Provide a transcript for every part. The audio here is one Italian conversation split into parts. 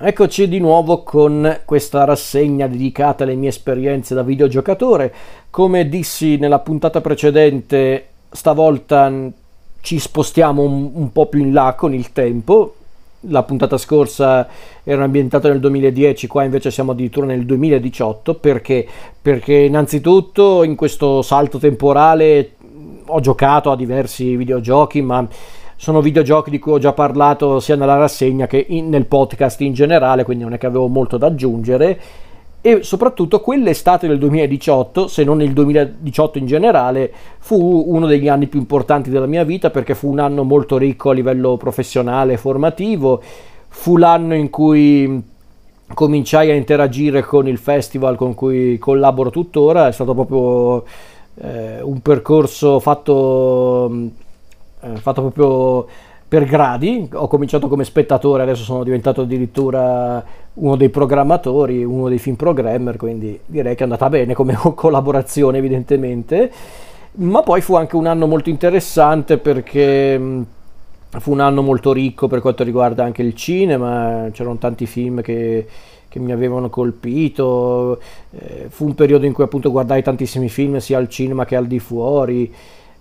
Eccoci di nuovo con questa rassegna dedicata alle mie esperienze da videogiocatore. Come dissi nella puntata precedente, stavolta ci spostiamo un, un, po' più in là con il tempo. La puntata scorsa era ambientata nel 2010, qua invece siamo addirittura nel 2018. Perché? Perché innanzitutto in questo salto temporale ho giocato a diversi videogiochi, ma sono videogiochi di cui ho già parlato sia nella rassegna che in, nel podcast in generale, quindi non è che avevo molto da aggiungere. E soprattutto quell'estate del 2018, se non il 2018 in generale, fu uno degli anni più importanti della mia vita perché fu un anno molto ricco a livello professionale e formativo. Fu l'anno in cui cominciai a interagire con il festival con cui collaboro tuttora, è stato proprio eh, un percorso fatto eh, fatto proprio per gradi, ho cominciato come spettatore, adesso sono diventato addirittura uno dei programmatori, uno dei film programmer, quindi direi che è andata bene come collaborazione evidentemente, ma poi fu anche un anno molto interessante perché fu un anno molto ricco per quanto riguarda anche il cinema, c'erano tanti film che, che mi avevano colpito, eh, fu un periodo in cui appunto guardai tantissimi film sia al cinema che al di fuori.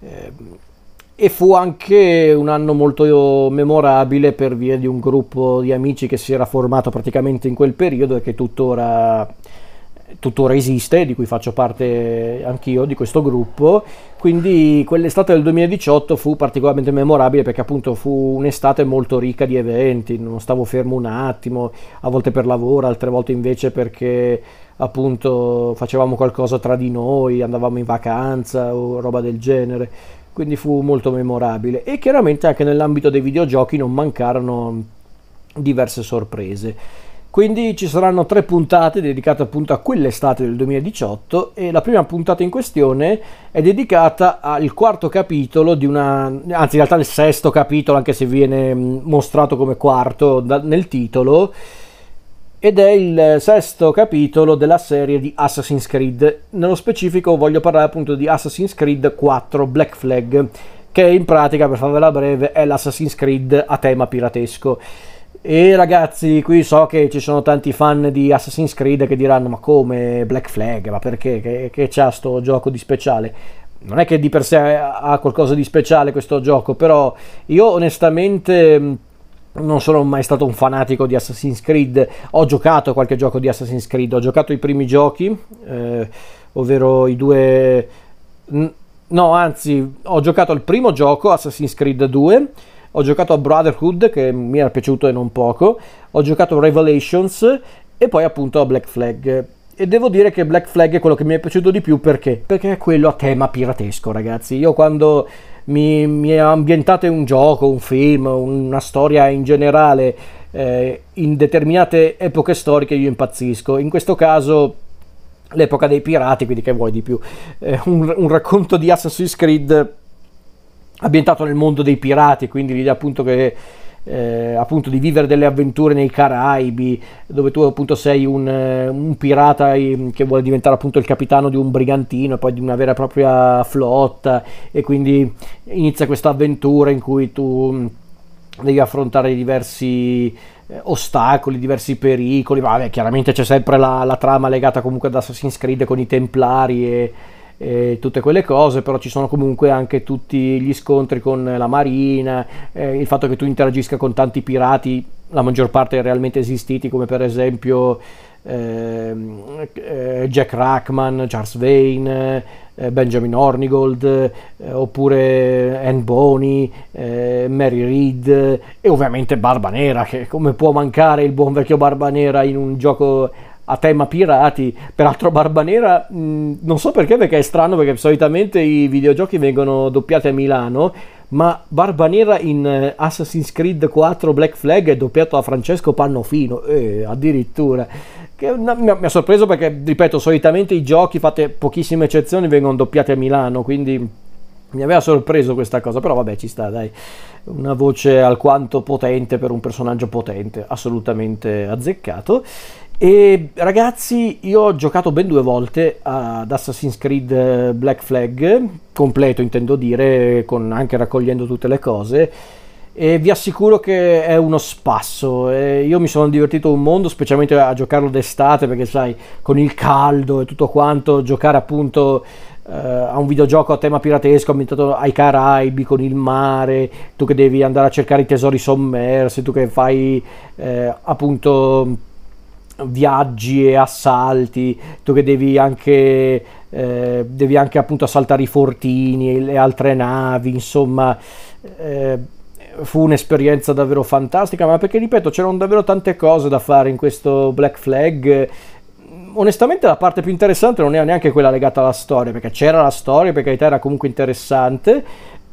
Eh, e fu anche un anno molto memorabile per via di un gruppo di amici che si era formato praticamente in quel periodo e che tuttora, tuttora esiste, di cui faccio parte anch'io di questo gruppo. Quindi quell'estate del 2018 fu particolarmente memorabile perché appunto fu un'estate molto ricca di eventi, non stavo fermo un attimo, a volte per lavoro, altre volte invece perché appunto facevamo qualcosa tra di noi, andavamo in vacanza o roba del genere quindi fu molto memorabile e chiaramente anche nell'ambito dei videogiochi non mancarono diverse sorprese. Quindi ci saranno tre puntate dedicate appunto a quell'estate del 2018 e la prima puntata in questione è dedicata al quarto capitolo di una, anzi in realtà il sesto capitolo anche se viene mostrato come quarto nel titolo, ed è il sesto capitolo della serie di Assassin's Creed. Nello specifico voglio parlare appunto di Assassin's Creed 4 Black Flag, che in pratica, per farvela breve, è l'Assassin's Creed a tema piratesco. E ragazzi, qui so che ci sono tanti fan di Assassin's Creed che diranno: Ma come Black Flag? Ma perché? Che, che c'ha sto gioco di speciale? Non è che di per sé ha qualcosa di speciale questo gioco, però io onestamente non sono mai stato un fanatico di Assassin's Creed, ho giocato qualche gioco di Assassin's Creed, ho giocato i primi giochi, eh, ovvero i due... No, anzi, ho giocato il primo gioco, Assassin's Creed 2, ho giocato a Brotherhood, che mi era piaciuto e non poco, ho giocato a Revelations e poi appunto a Black Flag. E devo dire che Black Flag è quello che mi è piaciuto di più perché? Perché è quello a tema piratesco, ragazzi. Io quando mi, mi è ambientato un gioco, un film, una storia in generale eh, in determinate epoche storiche io impazzisco. In questo caso l'epoca dei pirati, quindi che vuoi di più? Eh, un, un, racconto di Assassin's Creed ambientato nel mondo dei pirati, quindi l'idea appunto che eh, appunto di vivere delle avventure nei Caraibi, dove tu appunto sei un, eh, un, pirata che vuole diventare appunto il capitano di un brigantino e poi di una vera e propria flotta e quindi inizia questa avventura in cui tu mm, devi affrontare diversi eh, ostacoli, diversi pericoli, vabbè chiaramente c'è sempre la, la trama legata comunque ad Assassin's Creed con i Templari e e tutte quelle cose, però ci sono comunque anche tutti gli scontri con la marina, eh, il fatto che tu interagisca con tanti pirati, la maggior parte realmente esistiti, come per esempio eh, eh, Jack Rackman, Charles Vane, eh, Benjamin Hornigold, eh, oppure Anne Boney, eh, Mary Reed e ovviamente Barba Nera, che come può mancare il buon vecchio Barba Nera in un gioco a tema pirati. Peraltro Barba Nera, mh, non so perché, perché è strano, perché solitamente i videogiochi vengono doppiati a Milano, ma Barba Nera in eh, Assassin's Creed 4 Black Flag è doppiato a Francesco Pannofino, eh, addirittura. Che una, mi, mi ha sorpreso perché, ripeto, solitamente i giochi, fatte pochissime eccezioni, vengono doppiati a Milano, quindi mi aveva sorpreso questa cosa, però vabbè ci sta, dai, una voce alquanto potente per un personaggio potente, assolutamente azzeccato. E ragazzi, io ho giocato ben due volte ad Assassin's Creed eh, Black Flag, completo intendo dire, con, anche raccogliendo tutte le cose. e vi assicuro che è uno spasso. E io mi sono divertito un mondo, specialmente a giocarlo d'estate, perché sai, con il caldo e tutto quanto, giocare appunto uh, a un videogioco a tema piratesco ambientato ai Caraibi, con il mare, tu che devi andare a cercare i tesori sommersi, tu che fai eh, appunto viaggi e assalti, tu che devi anche, eh, devi anche appunto assaltare i fortini, le altre navi, insomma... Eh, fu un'esperienza davvero fantastica, ma perché ripeto, c'erano davvero tante cose da fare in questo Black Flag. Onestamente la parte più interessante non era neanche quella legata alla storia, perché c'era la storia, per carità era comunque interessante.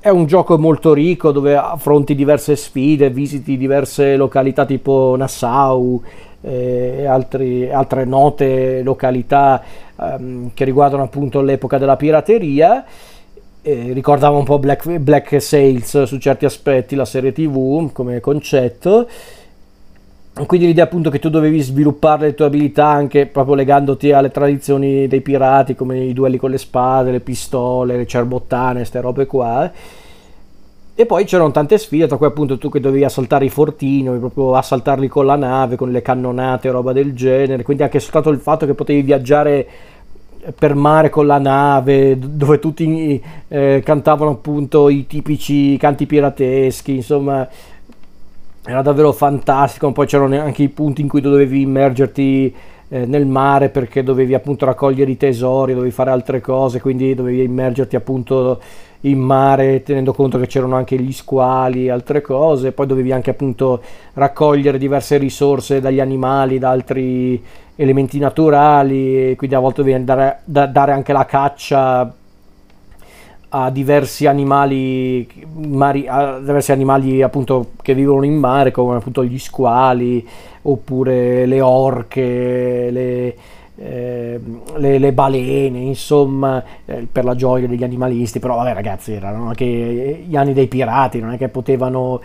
È un gioco molto ricco dove affronti diverse sfide, visiti diverse località tipo Nassau e altri, altre note località ehm, che riguardano appunto l'epoca della pirateria eh, ricordava un po' Black, Black Sales su certi aspetti, la serie TV come concetto. Quindi l'idea appunto che tu dovevi sviluppare le tue abilità anche proprio legandoti alle tradizioni dei pirati come i duelli con le spade, le pistole, le cerbottane, queste robe qua. E poi c'erano tante sfide, tra cui appunto tu che dovevi assaltare i fortini, proprio assaltarli con la nave, con le cannonate, roba del genere. Quindi anche soltanto il fatto che potevi viaggiare per mare con la nave, dove tutti eh, cantavano appunto i tipici canti pirateschi, insomma era davvero fantastico, poi c'erano anche i punti in cui dovevi immergerti eh, nel mare perché dovevi appunto raccogliere i tesori, dovevi fare altre cose, quindi dovevi immergerti appunto in mare tenendo conto che c'erano anche gli squali, altre cose, poi dovevi anche appunto raccogliere diverse risorse dagli animali, da altri elementi naturali, e quindi a volte devi andare da, dare anche la caccia a diversi animali, mari, a diversi animali appunto che vivono in mare, come appunto gli squali, oppure le orche, le, eh, le, le, balene, insomma, eh, per la gioia degli animalisti, però vabbè ragazzi, erano anche gli anni dei pirati, non è che potevano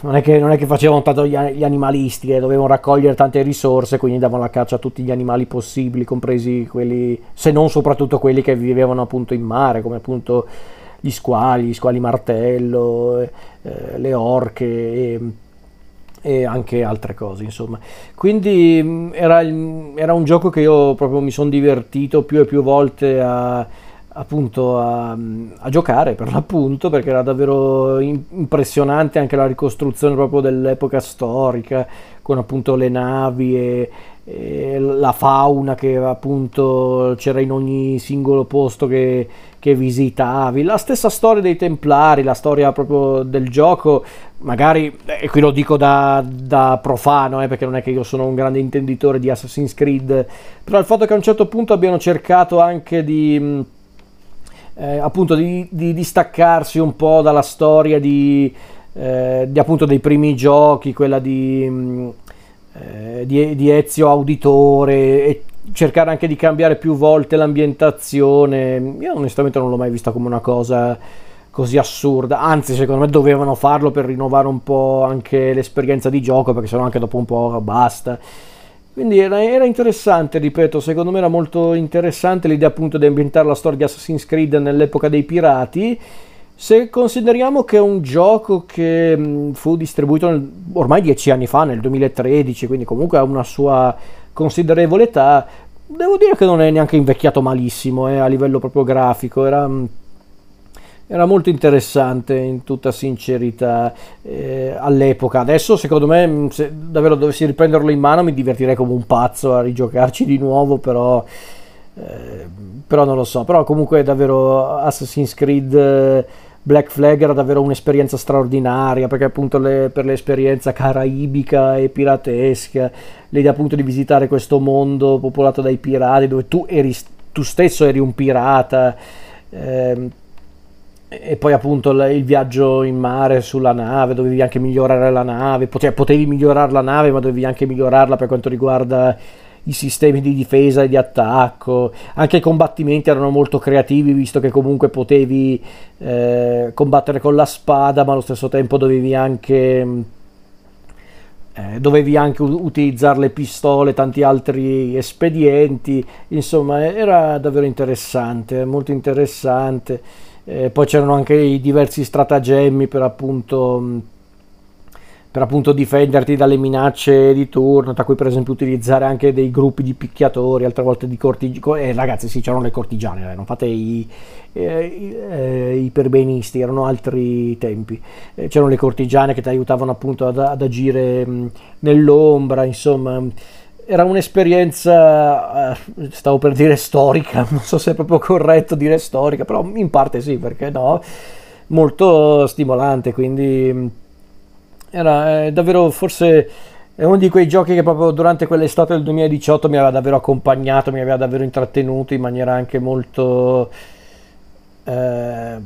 non è che, non è che facevano tanto gli, gli animalisti, eh, dovevano raccogliere tante risorse, quindi davano la caccia a tutti gli animali possibili, compresi quelli, se non soprattutto quelli che vivevano appunto in mare, come appunto gli squali, gli squali martello, eh, le orche e, anche altre cose, insomma. Quindi mm, era, era un gioco che io proprio mi sono divertito più e più volte a appunto a, a, giocare per l'appunto perché era davvero impressionante anche la ricostruzione proprio dell'epoca storica con appunto le navi e la fauna che appunto c'era in ogni singolo posto che, che, visitavi. La stessa storia dei templari la storia proprio del gioco magari e qui lo dico da, da profano eh, perché non è che io sono un grande intenditore di Assassin's Creed però il fatto che a un certo punto abbiano cercato anche di eh, appunto di, di, distaccarsi un po' dalla storia di, eh, di appunto dei primi giochi, quella di, mm, eh, di, di Ezio Auditore e cercare anche di cambiare più volte l'ambientazione. Io onestamente non l'ho mai vista come una cosa così assurda, anzi secondo me dovevano farlo per rinnovare un po' anche l'esperienza di gioco perché sennò anche dopo un po' basta. Quindi era, era, interessante, ripeto, secondo me era molto interessante l'idea appunto di ambientare la storia di Assassin's Creed nell'epoca dei pirati. Se consideriamo che è un gioco che fu distribuito ormai dieci anni fa, nel 2013, quindi comunque ha una sua considerevole età, devo dire che non è neanche invecchiato malissimo eh, a livello proprio grafico. Era, era molto interessante in tutta sincerità eh, all'epoca. Adesso secondo me se davvero dovessi riprenderlo in mano mi divertirei come un pazzo a rigiocarci di nuovo, però, eh, però non lo so. Però comunque davvero Assassin's Creed eh, Black Flag era davvero un'esperienza straordinaria perché appunto le, per l'esperienza caraibica e piratesca, l'idea appunto di visitare questo mondo popolato dai pirati dove tu, eri, tu stesso eri un pirata. Eh, e poi appunto il viaggio in mare sulla nave, dovevi anche migliorare la nave, potevi, potevi migliorare la nave ma dovevi anche migliorarla per quanto riguarda i sistemi di difesa e di attacco, anche i combattimenti erano molto creativi visto che comunque potevi eh, combattere con la spada ma allo stesso tempo dovevi anche, eh, dovevi anche utilizzare le pistole, tanti altri espedienti, insomma era davvero interessante, molto interessante. Eh, poi c'erano anche i diversi stratagemmi per appunto per appunto difenderti dalle minacce di turno, tra cui per esempio utilizzare anche dei gruppi di picchiatori, altre volte di cortigiani. Eh, ragazzi, sì, c'erano le cortigiane, eh, non fate i, eh, eh, i perbenisti, erano altri tempi. Eh, c'erano le cortigiane che ti aiutavano appunto ad, ad agire mh, nell'ombra, insomma. Era un'esperienza, eh, stavo per dire storica, non so se è proprio corretto dire storica, però in parte sì, perché no, molto stimolante, quindi era davvero forse è uno di quei giochi che proprio durante quell'estate del 2018 mi aveva davvero accompagnato, mi aveva davvero intrattenuto in maniera anche molto eh,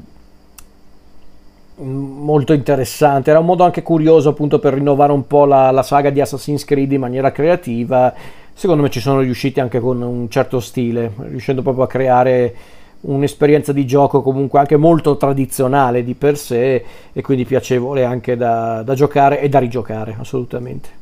molto interessante. Era un modo anche curioso appunto per rinnovare un po' la, la, saga di Assassin's Creed in maniera creativa. Secondo me ci sono riusciti anche con un certo stile, riuscendo proprio a creare un'esperienza di gioco comunque anche molto tradizionale di per sé e quindi piacevole anche da, da giocare e da rigiocare assolutamente.